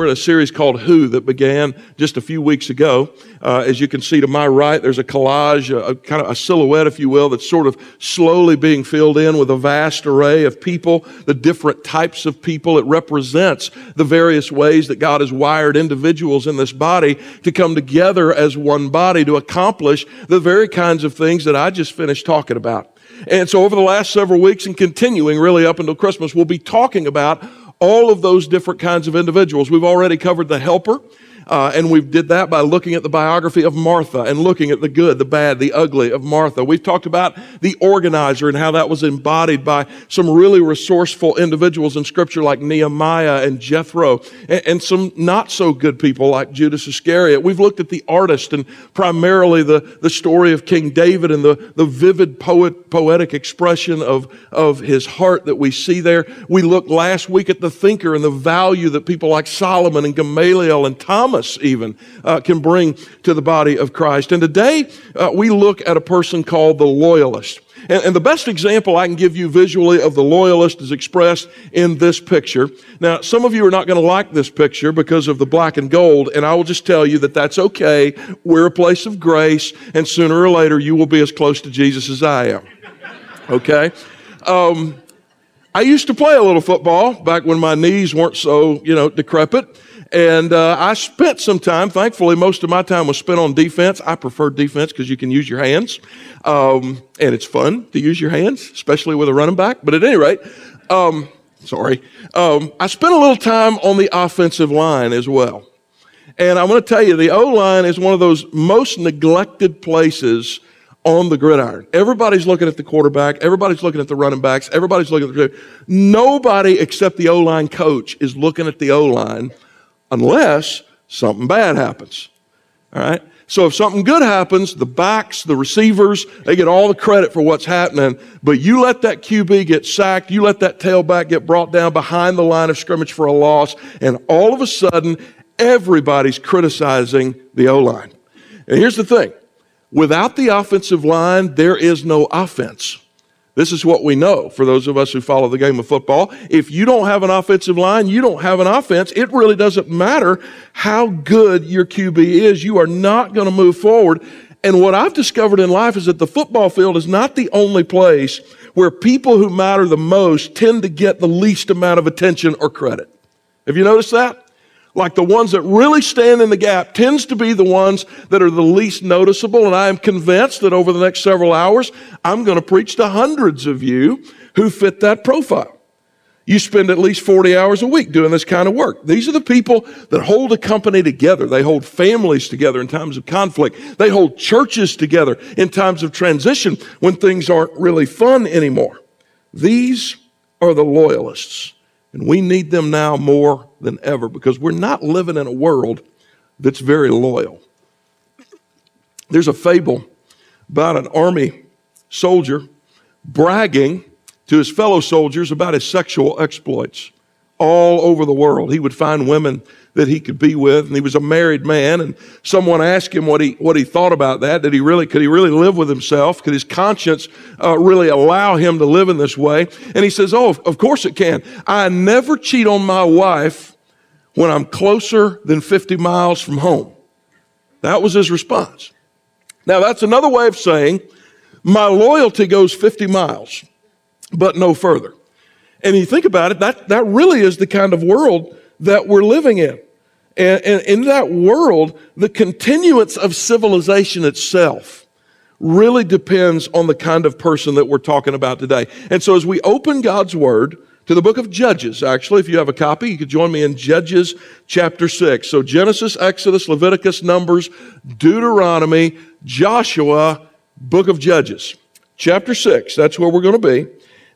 We're in a series called Who that began just a few weeks ago. Uh, as you can see to my right, there's a collage, a, a, kind of a silhouette, if you will, that's sort of slowly being filled in with a vast array of people, the different types of people. It represents the various ways that God has wired individuals in this body to come together as one body to accomplish the very kinds of things that I just finished talking about. And so over the last several weeks and continuing really up until Christmas, we'll be talking about all of those different kinds of individuals. We've already covered the helper. Uh, and we did that by looking at the biography of Martha and looking at the good, the bad, the ugly of Martha. We've talked about the organizer and how that was embodied by some really resourceful individuals in scripture like Nehemiah and Jethro and, and some not so good people like Judas Iscariot. We've looked at the artist and primarily the, the story of King David and the, the vivid poet, poetic expression of, of his heart that we see there. We looked last week at the thinker and the value that people like Solomon and Gamaliel and Thomas Even, uh, can bring to the body of Christ. And today, uh, we look at a person called the loyalist. And, and, the best example I can give you visually of the loyalist is expressed in this picture. Now, some of you are not going to like this picture because of the black and gold, and I will just tell you that that's okay. We're a place of grace, and sooner or later you will be as close to Jesus as I am. Okay? Um, I used to play a little football back when my knees weren't so, you know, decrepit. And uh, I spent some time, thankfully, most of my time was spent on defense. I prefer defense because you can use your hands. Um, and it's fun to use your hands, especially with a running back. But at any rate, um, sorry, um, I spent a little time on the offensive line as well. And I'm going to tell you, the O line is one of those most neglected places on the gridiron. Everybody's looking at the quarterback. Everybody's looking at the running backs. Everybody's looking at the. Nobody except the O line coach is looking at the O line unless something bad happens. All right? So if something good happens, the backs, the receivers, they get all the credit for what's happening. But you let that QB get sacked, you let that tailback get brought down behind the line of scrimmage for a loss, and all of a sudden, everybody's criticizing the O line. And here's the thing without the offensive line, there is no offense. This is what we know for those of us who follow the game of football. If you don't have an offensive line, you don't have an offense. It really doesn't matter how good your QB is. You are not going to move forward. And what I've discovered in life is that the football field is not the only place where people who matter the most tend to get the least amount of attention or credit. Have you noticed that? Like the ones that really stand in the gap tends to be the ones that are the least noticeable and i am convinced that over the next several hours i'm going to preach to hundreds of you who fit that profile. You spend at least 40 hours a week doing this kind of work. These are the people that hold a company together. They hold families together in times of conflict. They hold churches together in times of transition when things aren't really fun anymore. These are the loyalists and we need them now more than ever because we're not living in a world that's very loyal. There's a fable about an army soldier bragging to his fellow soldiers about his sexual exploits all over the world. He would find women that he could be with, and he was a married man. And someone asked him what he what he thought about that. Did he really could he really live with himself? Could his conscience uh, really allow him to live in this way? And he says, "Oh, of course it can. I never cheat on my wife when I'm closer than 50 miles from home." That was his response. Now that's another way of saying my loyalty goes 50 miles, but no further. And you think about it, that, that really is the kind of world that we're living in. And, and in that world, the continuance of civilization itself really depends on the kind of person that we're talking about today. And so as we open God's Word to the book of Judges, actually, if you have a copy, you could join me in Judges chapter 6. So Genesis, Exodus, Leviticus, Numbers, Deuteronomy, Joshua, book of Judges. Chapter 6, that's where we're going to be.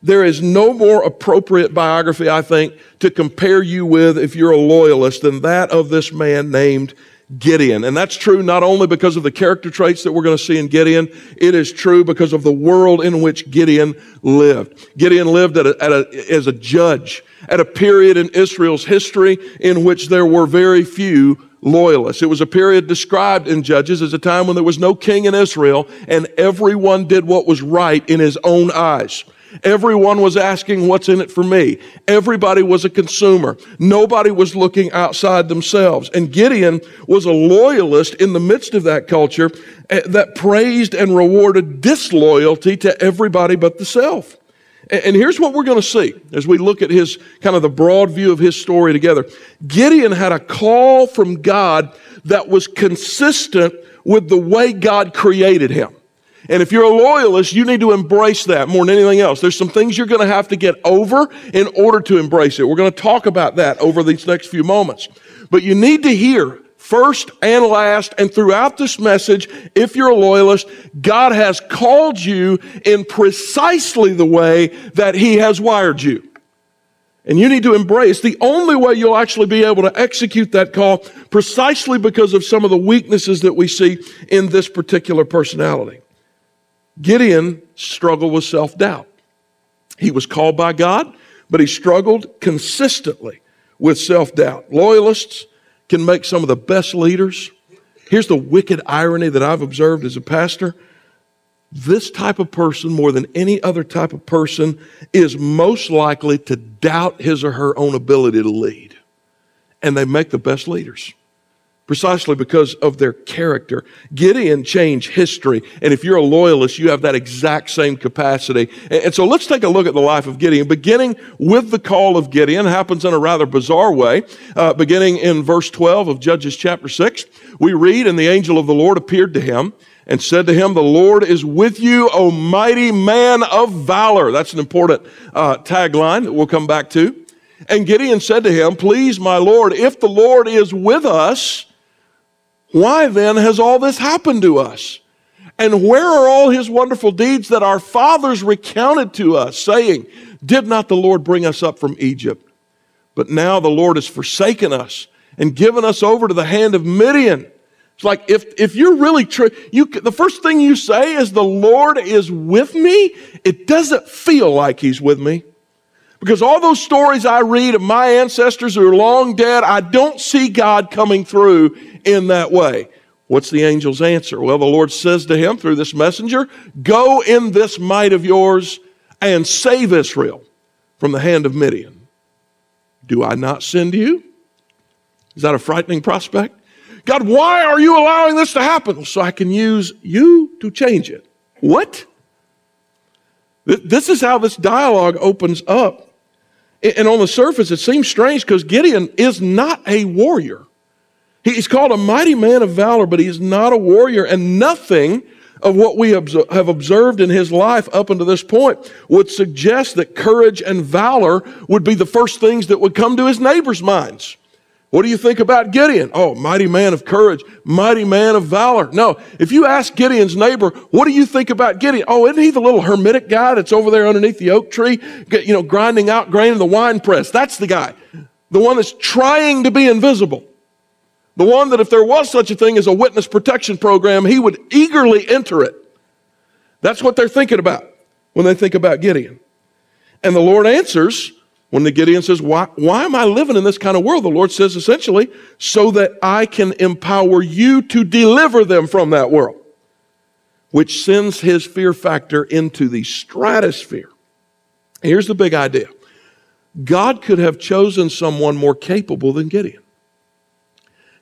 There is no more appropriate biography, I think, to compare you with if you're a loyalist than that of this man named Gideon. And that's true not only because of the character traits that we're going to see in Gideon, it is true because of the world in which Gideon lived. Gideon lived at a, at a, as a judge at a period in Israel's history in which there were very few loyalists. It was a period described in Judges as a time when there was no king in Israel and everyone did what was right in his own eyes. Everyone was asking, what's in it for me? Everybody was a consumer. Nobody was looking outside themselves. And Gideon was a loyalist in the midst of that culture eh, that praised and rewarded disloyalty to everybody but the self. And here's what we're going to see as we look at his kind of the broad view of his story together. Gideon had a call from God that was consistent with the way God created him. And if you're a loyalist, you need to embrace that more than anything else. There's some things you're going to have to get over in order to embrace it. We're going to talk about that over these next few moments. But you need to hear first and last and throughout this message, if you're a loyalist, God has called you in precisely the way that He has wired you. And you need to embrace the only way you'll actually be able to execute that call precisely because of some of the weaknesses that we see in this particular personality. Gideon struggled with self doubt. He was called by God, but he struggled consistently with self doubt. Loyalists can make some of the best leaders. Here's the wicked irony that I've observed as a pastor. This type of person, more than any other type of person, is most likely to doubt his or her own ability to lead. And they make the best leaders precisely because of their character. Gideon changed history. And if you're a loyalist, you have that exact same capacity. And so let's take a look at the life of Gideon, beginning with the call of Gideon. happens in a rather bizarre way. Uh, beginning in verse 12 of Judges chapter 6, we read, And the angel of the Lord appeared to him and said to him, The Lord is with you, O mighty man of valor. That's an important uh, tagline that we'll come back to. And Gideon said to him, Please, my Lord, if the Lord is with us, why then has all this happened to us? And where are all his wonderful deeds that our fathers recounted to us, saying, Did not the Lord bring us up from Egypt? But now the Lord has forsaken us and given us over to the hand of Midian. It's like if, if you're really true, you, the first thing you say is the Lord is with me. It doesn't feel like he's with me. Because all those stories I read of my ancestors who are long dead, I don't see God coming through in that way. What's the angel's answer? Well, the Lord says to him through this messenger, Go in this might of yours and save Israel from the hand of Midian. Do I not send you? Is that a frightening prospect? God, why are you allowing this to happen? So I can use you to change it. What? This is how this dialogue opens up. And on the surface, it seems strange because Gideon is not a warrior. He's called a mighty man of valor, but he's not a warrior, and nothing of what we have observed in his life up until this point would suggest that courage and valor would be the first things that would come to his neighbors' minds. What do you think about Gideon? Oh, mighty man of courage, mighty man of valor. No, if you ask Gideon's neighbor, what do you think about Gideon? Oh, isn't he the little hermitic guy that's over there underneath the oak tree, you know, grinding out grain in the wine press? That's the guy. The one that's trying to be invisible. The one that if there was such a thing as a witness protection program, he would eagerly enter it. That's what they're thinking about when they think about Gideon. And the Lord answers when the Gideon says, why, why am I living in this kind of world? The Lord says essentially, so that I can empower you to deliver them from that world, which sends his fear factor into the stratosphere. Here's the big idea God could have chosen someone more capable than Gideon.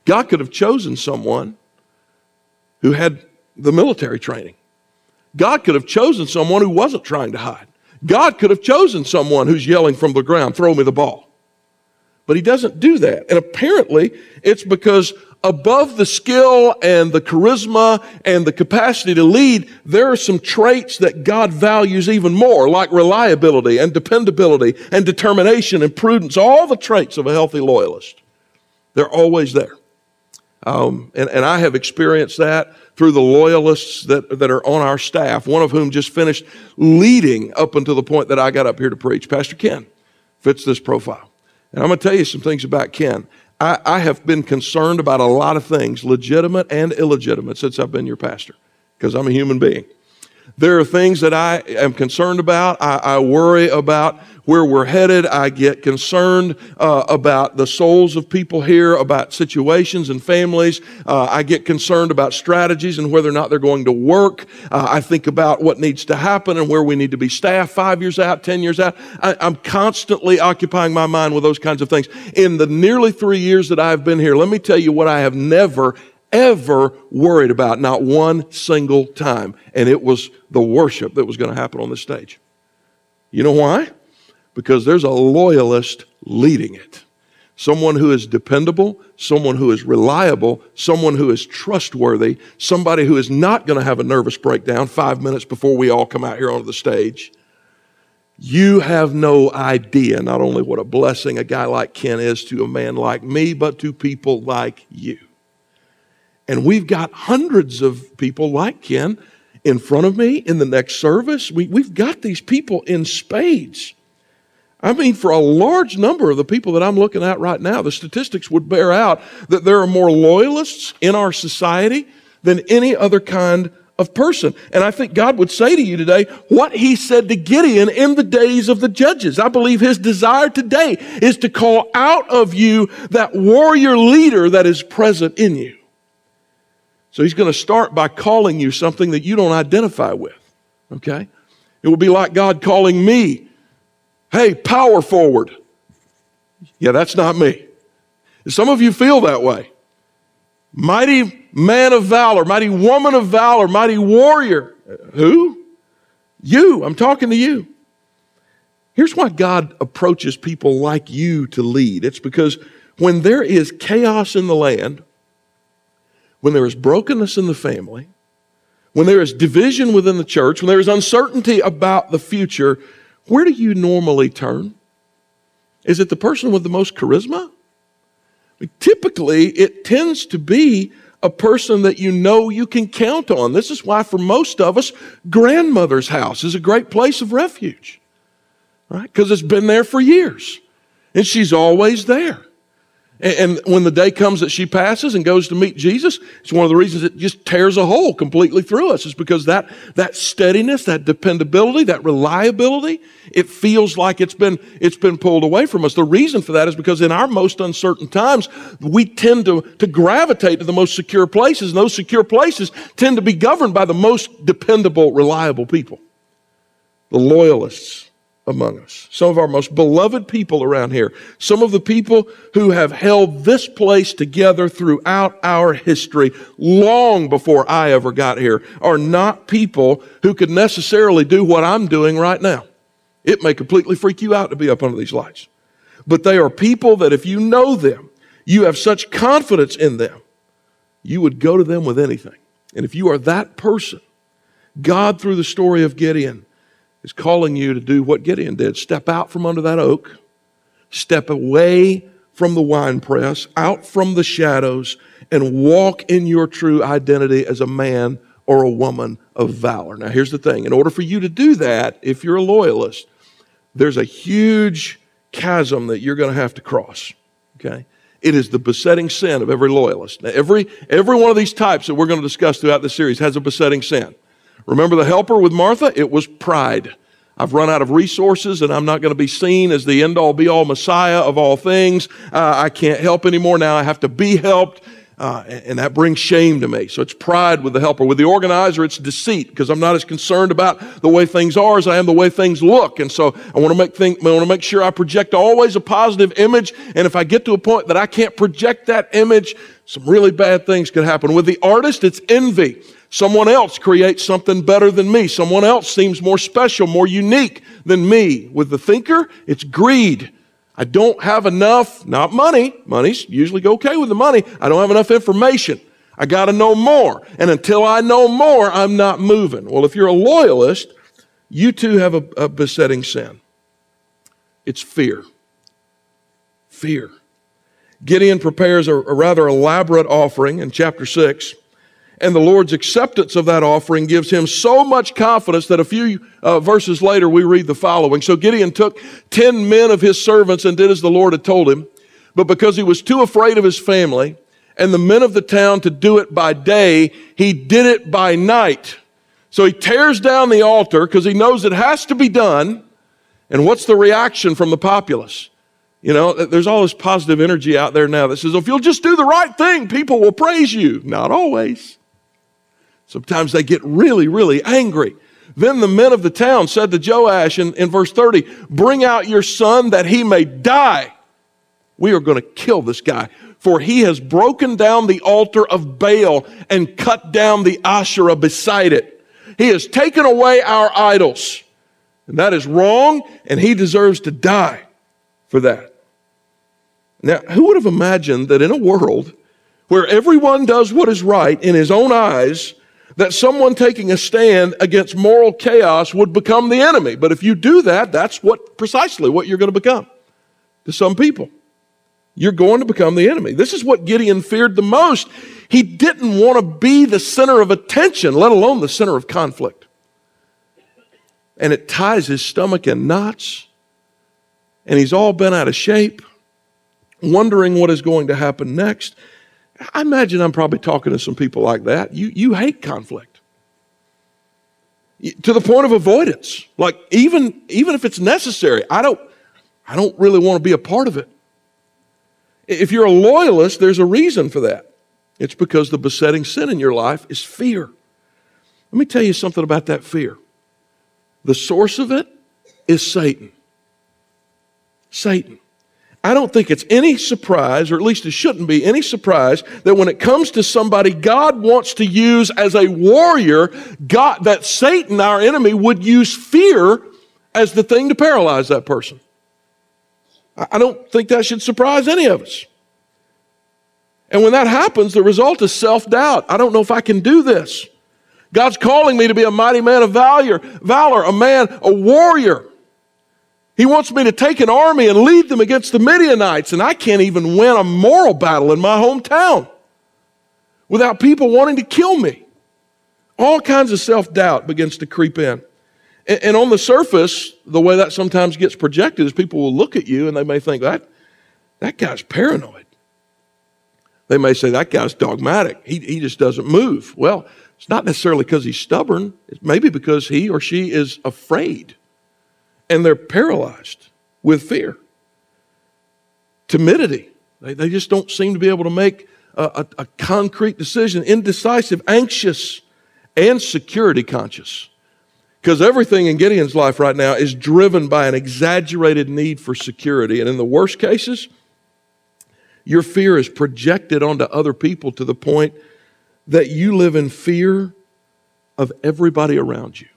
God could have chosen someone who had the military training. God could have chosen someone who wasn't trying to hide. God could have chosen someone who's yelling from the ground, throw me the ball. But he doesn't do that. And apparently, it's because above the skill and the charisma and the capacity to lead, there are some traits that God values even more, like reliability and dependability and determination and prudence, all the traits of a healthy loyalist. They're always there. Um, and, and I have experienced that through the loyalists that, that are on our staff, one of whom just finished leading up until the point that I got up here to preach. Pastor Ken fits this profile. And I'm going to tell you some things about Ken. I, I have been concerned about a lot of things, legitimate and illegitimate, since I've been your pastor, because I'm a human being. There are things that I am concerned about. I, I worry about where we're headed. I get concerned uh, about the souls of people here, about situations and families. Uh, I get concerned about strategies and whether or not they're going to work. Uh, I think about what needs to happen and where we need to be staffed five years out, ten years out. I, I'm constantly occupying my mind with those kinds of things. In the nearly three years that I've been here, let me tell you what I have never ever worried about, not one single time. And it was the worship that was going to happen on the stage. You know why? Because there's a loyalist leading it. Someone who is dependable, someone who is reliable, someone who is trustworthy, somebody who is not going to have a nervous breakdown five minutes before we all come out here onto the stage. You have no idea not only what a blessing a guy like Ken is to a man like me, but to people like you. And we've got hundreds of people like Ken in front of me in the next service. We, we've got these people in spades. I mean, for a large number of the people that I'm looking at right now, the statistics would bear out that there are more loyalists in our society than any other kind of person. And I think God would say to you today what he said to Gideon in the days of the judges. I believe his desire today is to call out of you that warrior leader that is present in you. So he's going to start by calling you something that you don't identify with. Okay? It will be like God calling me, hey, power forward. Yeah, that's not me. Some of you feel that way. Mighty man of valor, mighty woman of valor, mighty warrior. Who? You. I'm talking to you. Here's why God approaches people like you to lead it's because when there is chaos in the land, when there is brokenness in the family, when there is division within the church, when there is uncertainty about the future, where do you normally turn? Is it the person with the most charisma? Typically, it tends to be a person that you know you can count on. This is why, for most of us, grandmother's house is a great place of refuge, right? Because it's been there for years and she's always there. And when the day comes that she passes and goes to meet Jesus, it's one of the reasons it just tears a hole completely through us is because that, that steadiness, that dependability, that reliability, it feels like it's been, it's been pulled away from us. The reason for that is because in our most uncertain times, we tend to, to gravitate to the most secure places, and those secure places tend to be governed by the most dependable, reliable people. The loyalists, among us. Some of our most beloved people around here. Some of the people who have held this place together throughout our history long before I ever got here are not people who could necessarily do what I'm doing right now. It may completely freak you out to be up under these lights. But they are people that if you know them, you have such confidence in them, you would go to them with anything. And if you are that person, God, through the story of Gideon, is calling you to do what Gideon did step out from under that oak, step away from the winepress, out from the shadows, and walk in your true identity as a man or a woman of valor. Now, here's the thing in order for you to do that, if you're a loyalist, there's a huge chasm that you're going to have to cross. Okay? It is the besetting sin of every loyalist. Now, every, every one of these types that we're going to discuss throughout the series has a besetting sin. Remember the helper with Martha? It was pride. I've run out of resources and I'm not going to be seen as the end all be all Messiah of all things. Uh, I can't help anymore. Now I have to be helped. Uh, and that brings shame to me. So it's pride with the helper. With the organizer, it's deceit because I'm not as concerned about the way things are as I am the way things look. And so I want to make think, I want to make sure I project always a positive image. And if I get to a point that I can't project that image, some really bad things could happen. With the artist, it's envy. Someone else creates something better than me. Someone else seems more special, more unique than me. With the thinker, it's greed. I don't have enough, not money. Money's usually okay with the money. I don't have enough information. I got to know more. And until I know more, I'm not moving. Well, if you're a loyalist, you too have a, a besetting sin. It's fear. Fear. Gideon prepares a, a rather elaborate offering in chapter 6 and the Lord's acceptance of that offering gives him so much confidence that a few uh, verses later we read the following. So Gideon took 10 men of his servants and did as the Lord had told him. But because he was too afraid of his family and the men of the town to do it by day, he did it by night. So he tears down the altar because he knows it has to be done. And what's the reaction from the populace? You know, there's all this positive energy out there now that says, if you'll just do the right thing, people will praise you. Not always. Sometimes they get really, really angry. Then the men of the town said to Joash in, in verse 30, Bring out your son that he may die. We are going to kill this guy, for he has broken down the altar of Baal and cut down the Asherah beside it. He has taken away our idols. And that is wrong, and he deserves to die for that. Now, who would have imagined that in a world where everyone does what is right in his own eyes, that someone taking a stand against moral chaos would become the enemy. But if you do that, that's what precisely what you're going to become to some people. You're going to become the enemy. This is what Gideon feared the most. He didn't want to be the center of attention, let alone the center of conflict. And it ties his stomach in knots, and he's all bent out of shape, wondering what is going to happen next. I imagine I'm probably talking to some people like that. You, you hate conflict to the point of avoidance. Like even, even if it's necessary, I don't, I don't really want to be a part of it. If you're a loyalist, there's a reason for that. It's because the besetting sin in your life is fear. Let me tell you something about that fear. The source of it is Satan. Satan. I don't think it's any surprise, or at least it shouldn't be any surprise, that when it comes to somebody God wants to use as a warrior, God, that Satan, our enemy, would use fear as the thing to paralyze that person. I don't think that should surprise any of us. And when that happens, the result is self doubt. I don't know if I can do this. God's calling me to be a mighty man of valor, valor, a man, a warrior. He wants me to take an army and lead them against the Midianites, and I can't even win a moral battle in my hometown without people wanting to kill me. All kinds of self doubt begins to creep in. And, and, on the surface, the way that sometimes gets projected is people will look at you and they may think that that guy's paranoid. They may say that guy's dogmatic. He, he just doesn't move. Well, it's not necessarily because he's stubborn, it's maybe because he or she is afraid and they're paralyzed with fear. Timidity. They, they just don't seem to be able to make a, a, a concrete decision. Indecisive, anxious, and security conscious. Because everything in Gideon's life right now is driven by an exaggerated need for security. And in the worst cases, your fear is projected onto other people to the point that you live in fear of everybody around you.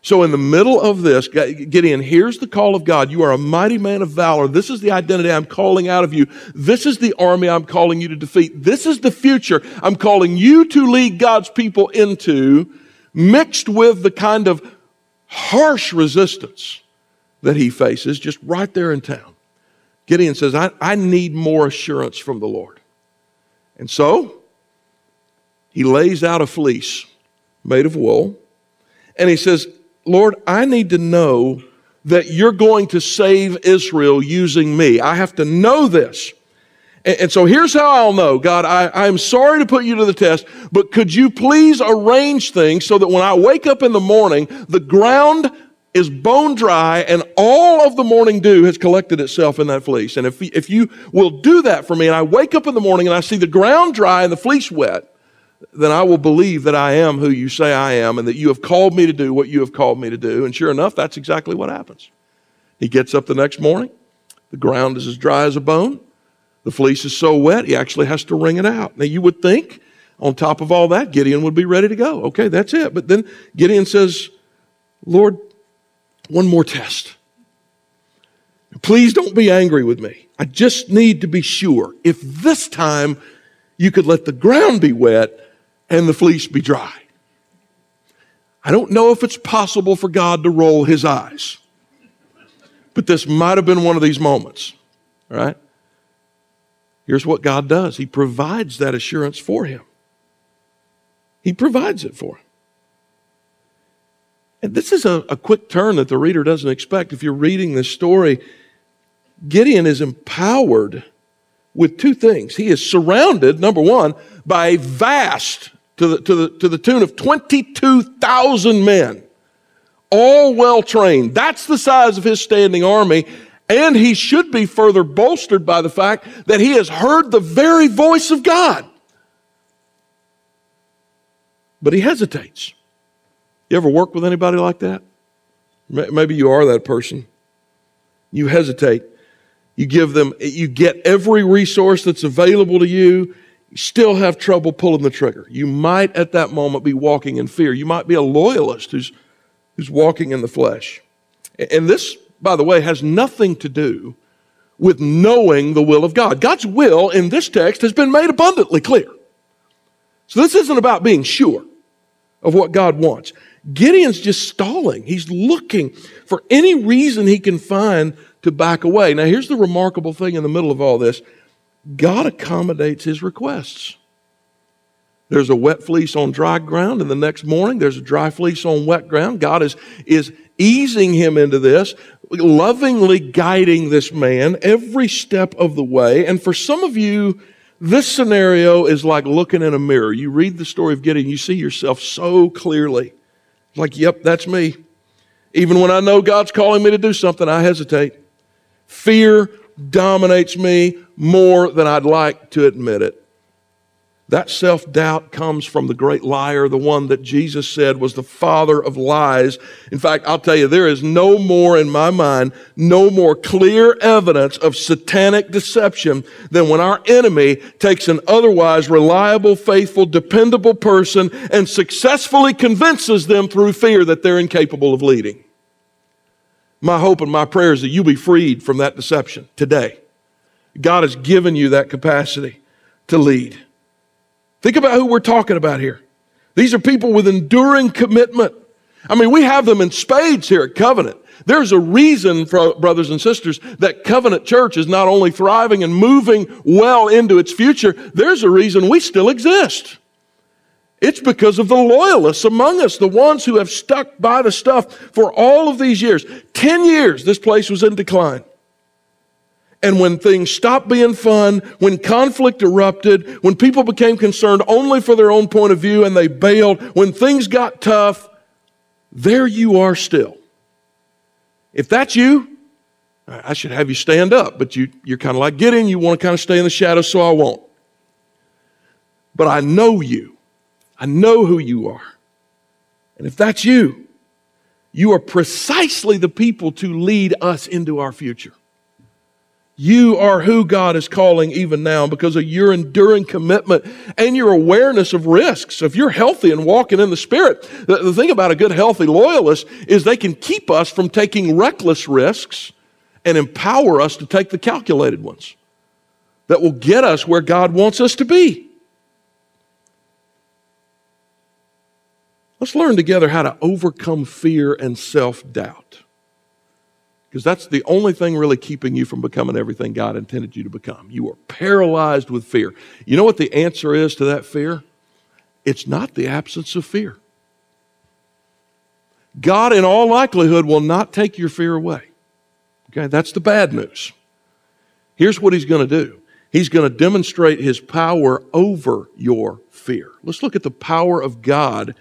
So, in the middle of this, Gideon, here's the call of God. You are a mighty man of valor. This is the identity I'm calling out of you. This is the army I'm calling you to defeat. This is the future I'm calling you to lead God's people into, mixed with the kind of harsh resistance that he faces just right there in town. Gideon says, I, I need more assurance from the Lord. And so, he lays out a fleece made of wool. And he says, Lord, I need to know that you're going to save Israel using me. I have to know this. And, and so here's how I'll know God, I, I'm sorry to put you to the test, but could you please arrange things so that when I wake up in the morning, the ground is bone dry and all of the morning dew has collected itself in that fleece. And if, if you will do that for me, and I wake up in the morning and I see the ground dry and the fleece wet, then I will believe that I am who you say I am and that you have called me to do what you have called me to do. And sure enough, that's exactly what happens. He gets up the next morning. The ground is as dry as a bone. The fleece is so wet, he actually has to wring it out. Now, you would think, on top of all that, Gideon would be ready to go. Okay, that's it. But then Gideon says, Lord, one more test. Please don't be angry with me. I just need to be sure. If this time you could let the ground be wet, and the fleece be dry. I don't know if it's possible for God to roll his eyes, but this might have been one of these moments, right? here's what God does He provides that assurance for him. He provides it for him. And this is a, a quick turn that the reader doesn't expect. If you're reading this story, Gideon is empowered with two things. He is surrounded, number one, by a vast, to the, to the, to the tune of 22,000 men, all well trained. That's the size of his standing army. And he should be further bolstered by the fact that he has heard the very voice of God. But he hesitates. You ever work with anybody like that? Maybe you are that person. You hesitate. You give them, you get every resource that's available to you. Still have trouble pulling the trigger. You might at that moment be walking in fear. You might be a loyalist who's, who's walking in the flesh. And this, by the way, has nothing to do with knowing the will of God. God's will in this text has been made abundantly clear. So this isn't about being sure of what God wants. Gideon's just stalling. He's looking for any reason he can find to back away. Now, here's the remarkable thing in the middle of all this God accommodates his requests. There's a wet fleece on dry ground, and the next morning there's a dry fleece on wet ground. God is, is easing him into this, lovingly guiding this man every step of the way. And for some of you, this scenario is like looking in a mirror. You read the story of Gideon, you see yourself so clearly. Like, yep, that's me. Even when I know God's calling me to do something, I hesitate. Fear dominates me more than I'd like to admit it. That self doubt comes from the great liar, the one that Jesus said was the father of lies. In fact, I'll tell you, there is no more in my mind, no more clear evidence of satanic deception than when our enemy takes an otherwise reliable, faithful, dependable person and successfully convinces them through fear that they're incapable of leading. My hope and my prayer is that you be freed from that deception today. God has given you that capacity to lead. Think about who we're talking about here. These are people with enduring commitment. I mean, we have them in spades here at Covenant. There's a reason, brothers and sisters, that Covenant Church is not only thriving and moving well into its future, there's a reason we still exist. It's because of the loyalists among us, the ones who have stuck by the stuff for all of these years. Ten years, this place was in decline. And when things stopped being fun, when conflict erupted, when people became concerned only for their own point of view and they bailed, when things got tough, there you are still. If that's you, I should have you stand up, but you, you're kind of like, in, you want to kind of stay in the shadows, so I won't. But I know you. I know who you are. And if that's you, you are precisely the people to lead us into our future. You are who God is calling even now because of your enduring commitment and your awareness of risks. If you're healthy and walking in the Spirit, the, the, thing about a good, healthy loyalist is they can keep us from taking reckless risks and empower us to take the calculated ones that will get us where God wants us to be. Let's learn together how to overcome fear and self doubt. Because that's the only thing really keeping you from becoming everything God intended you to become. You are paralyzed with fear. You know what the answer is to that fear? It's not the absence of fear. God, in all likelihood, will not take your fear away. Okay, that's the bad news. Here's what He's going to do He's going to demonstrate His power over your fear. Let's look at the power of God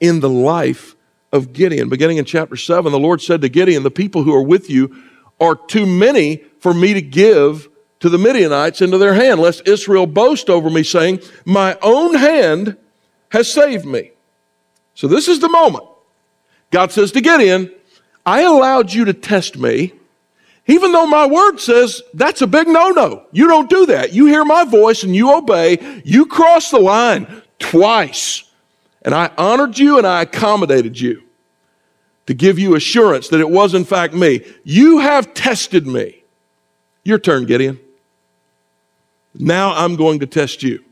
in the life of Gideon. Beginning in chapter 7, the Lord said to Gideon, The people who are with you are too many for me to give to the Midianites into their hand, lest Israel boast over me, saying, My own hand has saved me. So this is the moment. God says to Gideon, I allowed you to test me, even though my word says that's a big no no. You don't do that. You hear my voice and you obey. You cross the line twice. And I honored you and I accommodated you to give you assurance that it was in fact me. You have tested me. Your turn, Gideon. Now I'm going to test you.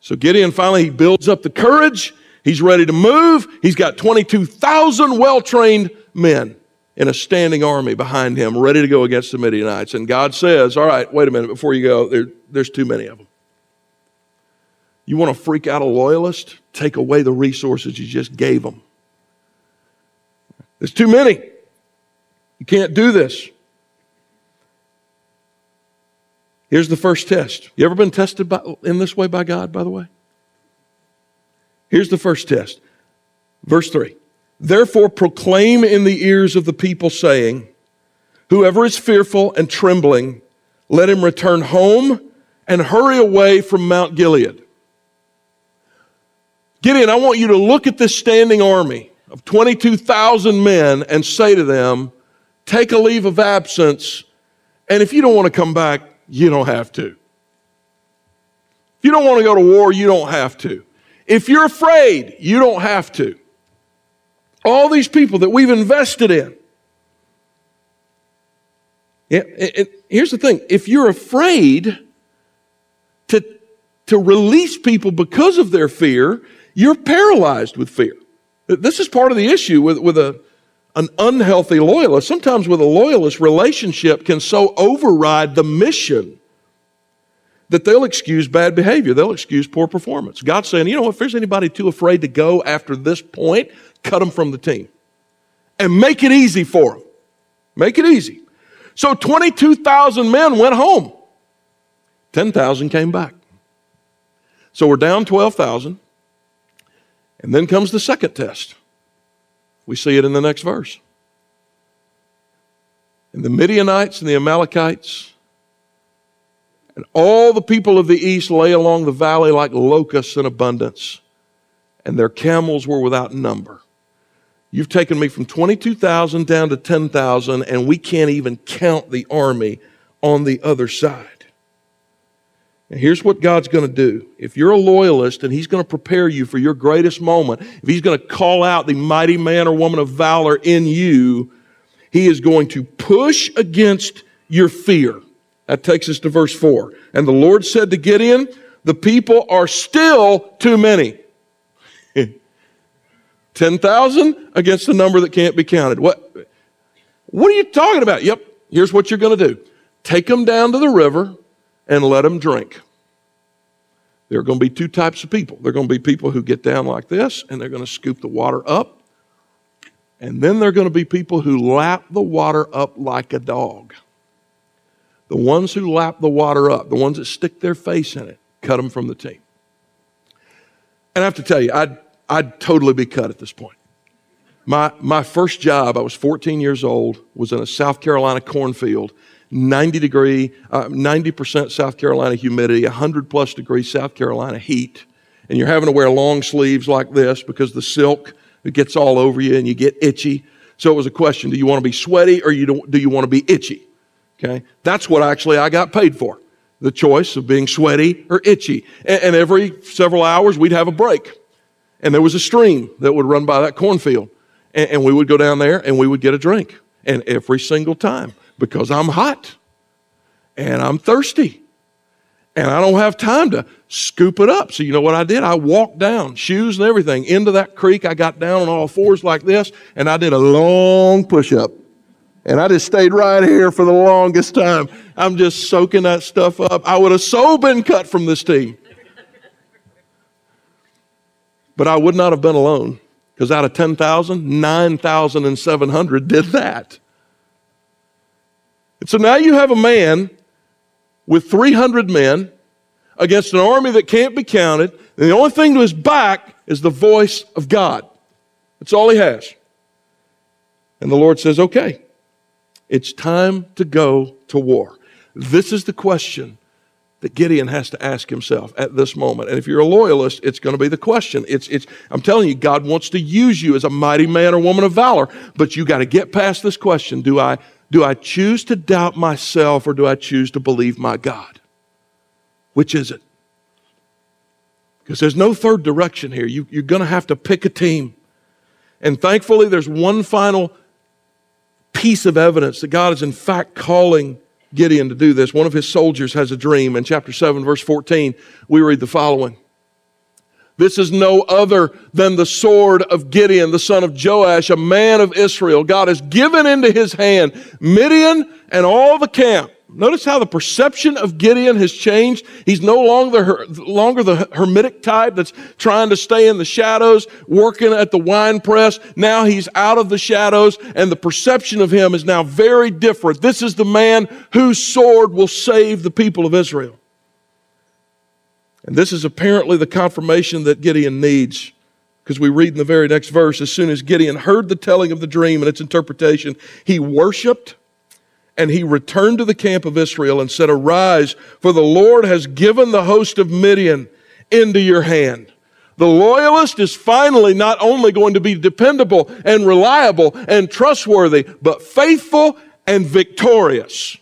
So Gideon finally he builds up the courage. He's ready to move. He's got 22,000 well-trained men. in a standing army behind him, ready to go against the Midianites. And God says, All right, wait a minute, before you go, there, there's too many of them. You want to freak out a loyalist? Take away the resources you just gave them. There's too many. You can't do this. Here's the first test. You ever been tested by, in this way by God, by the way? Here's the first test. Verse 3 Therefore, proclaim in the ears of the people, saying, Whoever is fearful and trembling, let him return home and hurry away from Mount Gilead. Gideon, I want you to look at this standing army of 22,000 men and say to them, Take a leave of absence, and if you don't want to come back, you don't have to. If you don't want to go to war, you don't have to. If you're afraid, you don't have to. All these people that we've invested in. Yeah, here's the thing if you're afraid to, to release people because of their fear, you're paralyzed with fear. This is part of the issue with, with a, an unhealthy loyalist. Sometimes with a loyalist, relationship can so override the mission that they'll excuse bad behavior. They'll excuse poor performance. God's saying, you know, what, if there's anybody too afraid to go after this point, cut them from the team and make it easy for them. Make it easy. So 22,000 men went home. 10,000 came back. So we're down 12,000. And then comes the second test. We see it in the next verse. And the Midianites and the Amalekites and all the people of the east lay along the valley like locusts in abundance, and their camels were without number. You've taken me from 22,000 down to 10,000, and we can't even count the army on the other side. Here's what God's going to do. If you're a loyalist and He's going to prepare you for your greatest moment, if He's going to call out the mighty man or woman of valor in you, He is going to push against your fear. That takes us to verse 4. And the Lord said to Gideon, The people are still too many. 10,000 against a number that can't be counted. What, what are you talking about? Yep, here's what you're going to do take them down to the river and let them drink. There are going to be two types of people. There are going to be people who get down like this and they're going to scoop the water up. And then there are going to be people who lap the water up like a dog. The ones who lap the water up, the ones that stick their face in it, cut them from the team. And I have to tell you, I'd, I'd totally be cut at this point. My, my first job, I was 14 years old, was in a South Carolina cornfield, 90 degree, uh, 90% South Carolina humidity, 100 plus degree South Carolina heat. And you're having to wear long sleeves like this because the silk it gets all over you and you get itchy. So it was a question: Do you want to be sweaty or you do you want to be itchy? Okay? That's what actually I got paid for. The choice of being sweaty or itchy. And, and every several hours we'd have a break. And there was a stream that would run by that cornfield. And, and we would go down there and we would get a drink. And every single time, because I'm hot and I'm thirsty and I don't have time to scoop it up. So you know what I did? I walked down, shoes and everything, into that creek. I got down on all fours like this, and I did a long push up. And I just stayed right here for the longest time. I'm just soaking that stuff up. I would have so been cut from this team. But I would not have been alone because out of 10,000, 9,700 did that. And so now you have a man with 300 men against an army that can't be counted. And the only thing to his back is the voice of God. That's all he has. And the Lord says, okay, it's time to go to war. This is the question that Gideon has to ask himself at this moment. And if you're a loyalist, it's going to be the question. It's, it's, I'm telling you, God wants to use you as a mighty man or woman of valor, but you got to get past this question. Do I, do I choose to doubt myself or do I choose to believe my God? Which is it? Because there's no third direction here. You, you're going to have to pick a team. And thankfully, there's one final piece of evidence that God is in fact calling Gideon to do this. One of his soldiers has a dream. In chapter 7, verse 14, we read the following This is no other than the sword of Gideon, the son of Joash, a man of Israel. God has given into his hand Midian and all the camp. Notice how the perception of Gideon has changed. He's no longer, longer the hermitic type that's trying to stay in the shadows, working at the wine press. Now he's out of the shadows, and the perception of him is now very different. This is the man whose sword will save the people of Israel. And this is apparently the confirmation that Gideon needs. Because we read in the very next verse, as soon as Gideon heard the telling of the dream and its interpretation, he worshiped and he returned to the camp of Israel and said, Arise, for the Lord has given the host of Midian into your hand. The loyalist is finally not only going to be dependable and reliable and trustworthy, but faithful and victorious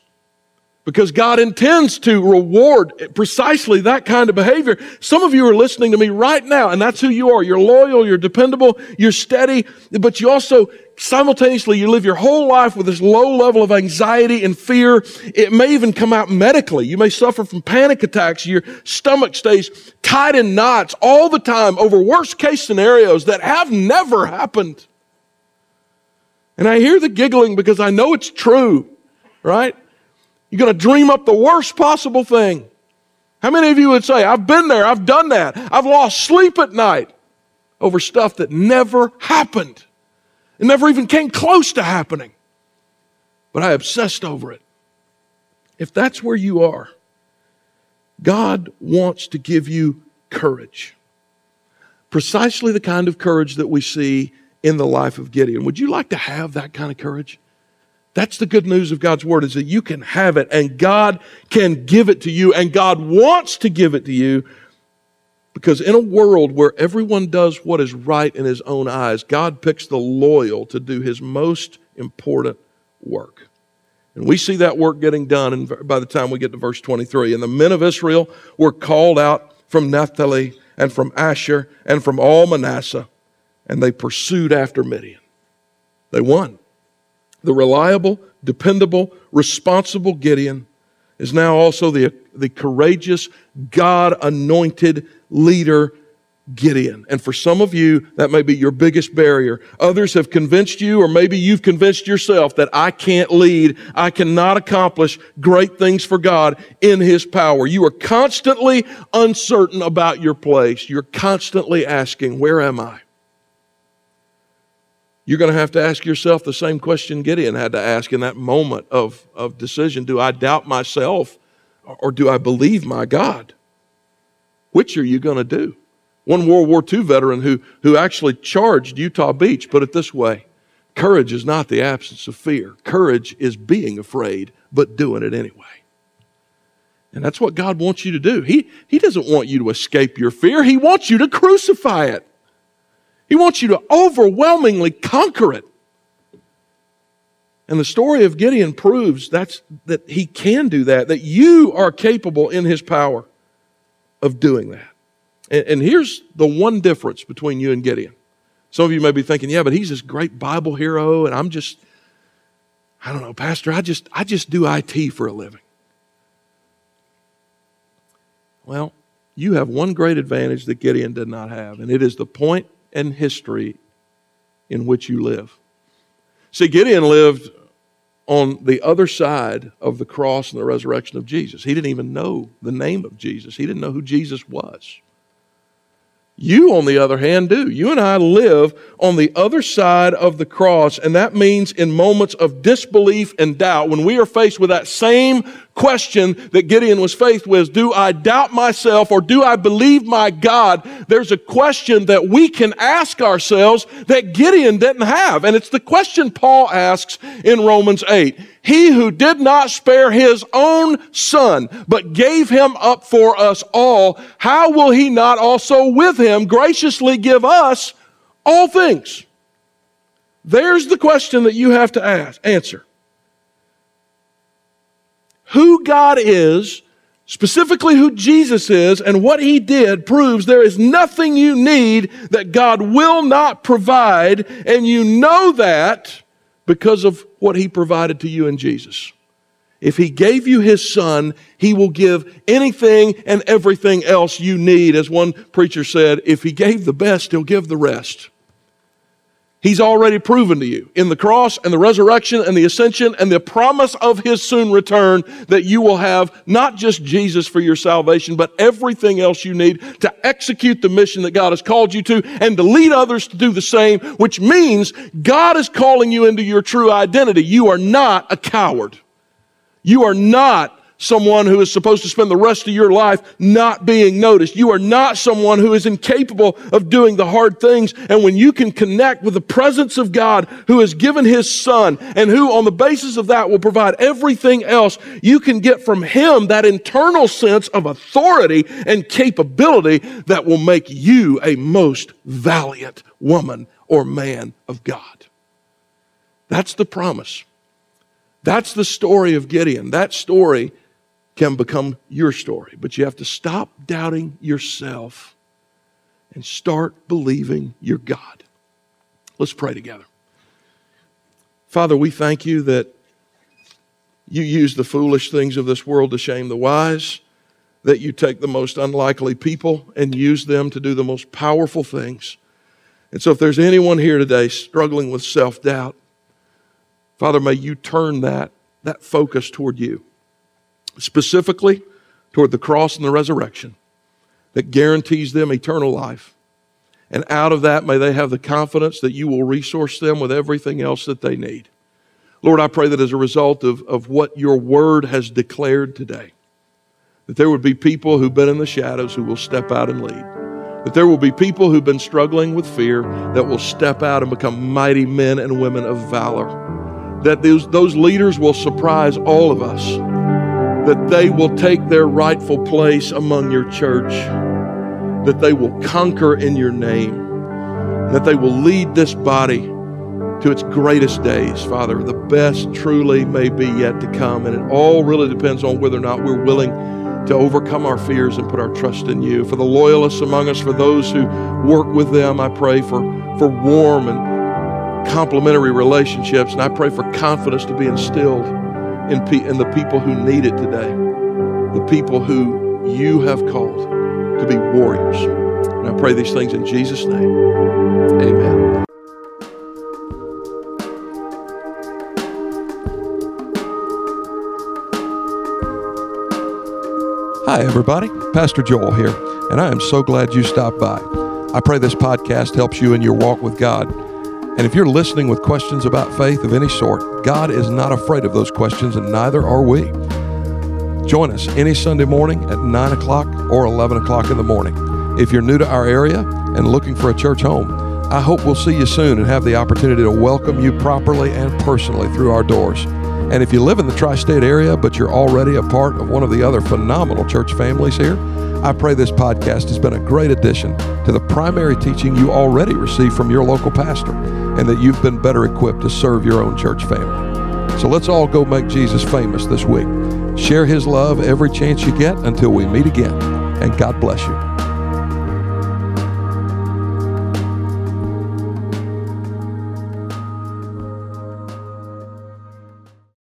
because God intends to reward precisely that kind of behavior. Some of you are listening to me right now, and that's who you are. You're loyal, you're dependable, you're steady, but you also simultaneously you live your whole life with this low level of anxiety and fear. It may even come out medically. You may suffer from panic attacks. Your stomach stays tied in knots all the time over worst case scenarios that have never happened. And I hear the giggling because I know it's true, right? You're going to dream up the worst possible thing. How many of you would say, I've been there, I've done that, I've lost sleep at night over stuff that never happened? It never even came close to happening. But I obsessed over it. If that's where you are, God wants to give you courage. Precisely the kind of courage that we see in the life of Gideon. Would you like to have that kind of courage? That's the good news of God's word is that you can have it and God can give it to you and God wants to give it to you because in a world where everyone does what is right in his own eyes, God picks the loyal to do his most important work. And we see that work getting done and by the time we get to verse 23. And the men of Israel were called out from Naphtali and from Asher and from all Manasseh, and they pursued after Midian. They won. The reliable, dependable, responsible Gideon is now also the, the courageous, God anointed leader Gideon. And for some of you, that may be your biggest barrier. Others have convinced you, or maybe you've convinced yourself that I can't lead, I cannot accomplish great things for God in His power. You are constantly uncertain about your place. You're constantly asking, Where am I? You're going to have to ask yourself the same question Gideon had to ask in that moment of, of decision Do I doubt myself or do I believe my God? Which are you going to do? One World War II veteran who, who actually charged Utah Beach put it this way Courage is not the absence of fear, courage is being afraid, but doing it anyway. And that's what God wants you to do. He, he doesn't want you to escape your fear, He wants you to crucify it. He wants you to overwhelmingly conquer it. And the story of Gideon proves that's, that he can do that, that you are capable in his power of doing that. And, and here's the one difference between you and Gideon. Some of you may be thinking, yeah, but he's this great Bible hero, and I'm just, I don't know, Pastor, I just, I just do IT for a living. Well, you have one great advantage that Gideon did not have, and it is the point and history in which you live. See, Gideon lived on the other side of the cross and the resurrection of Jesus. He didn't even know the name of Jesus, he didn't know who Jesus was. You, on the other hand, do. You and I live on the other side of the cross, and that means in moments of disbelief and doubt, when we are faced with that same question that Gideon was faced with do I doubt myself or do I believe my God? There's a question that we can ask ourselves that Gideon didn't have. And it's the question Paul asks in Romans 8. He who did not spare his own son, but gave him up for us all, how will he not also with him graciously give us all things? There's the question that you have to ask, answer who God is, specifically who Jesus is, and what he did proves there is nothing you need that God will not provide, and you know that because of what he provided to you in Jesus. If he gave you his son, he will give anything and everything else you need. As one preacher said, if he gave the best, he'll give the rest. He's already proven to you in the cross and the resurrection and the ascension and the promise of his soon return that you will have not just Jesus for your salvation, but everything else you need to execute the mission that God has called you to and to lead others to do the same, which means God is calling you into your true identity. You are not a coward. You are not someone who is supposed to spend the rest of your life not being noticed. You are not someone who is incapable of doing the hard things. And when you can connect with the presence of God who has given his son and who on the basis of that will provide everything else, you can get from him that internal sense of authority and capability that will make you a most valiant woman or man of God. That's the promise. That's the story of Gideon. That story can become your story. But you have to stop doubting yourself and start believing your God. Let's pray together. Father, we thank you that you use the foolish things of this world to shame the wise, that you take the most unlikely people and use them to do the most powerful things. And so, if there's anyone here today struggling with self doubt, Father, may you turn that, that focus toward you specifically toward the cross and the resurrection that guarantees them eternal life. And out of that, may they have the confidence that you will resource them with everything else that they need. Lord, I pray that as a result of, of what your word has declared today, that there would be people who've been in the shadows who will step out and lead. That there will be people who've been struggling with fear that will step out and become mighty men and women of valor. That those, those leaders will surprise all of us that they will take their rightful place among your church, that they will conquer in your name, that they will lead this body to its greatest days, Father. The best truly may be yet to come, and it all really depends on whether or not we're willing to overcome our fears and put our trust in you. For the loyalists among us, for those who work with them, I pray for, for warm and complementary relationships, and I pray for confidence to be instilled in, pe- in the people who need it today, the people who you have called to be warriors. And I pray these things in Jesus' name. Amen. Hi, everybody. Pastor Joel here, and I am so glad you stopped by. I pray this podcast helps you in your walk with God. And if you're listening with questions about faith of any sort, God is not afraid of those questions, and neither are we. Join us any Sunday morning at 9 o'clock or 11 o'clock in the morning. If you're new to our area and looking for a church home, I hope we'll see you soon and have the opportunity to welcome you properly and personally through our doors. And if you live in the tri state area, but you're already a part of one of the other phenomenal church families here, I pray this podcast has been a great addition to the primary teaching you already receive from your local pastor and that you've been better equipped to serve your own church family. So let's all go make Jesus famous this week. Share his love every chance you get until we meet again. And God bless you.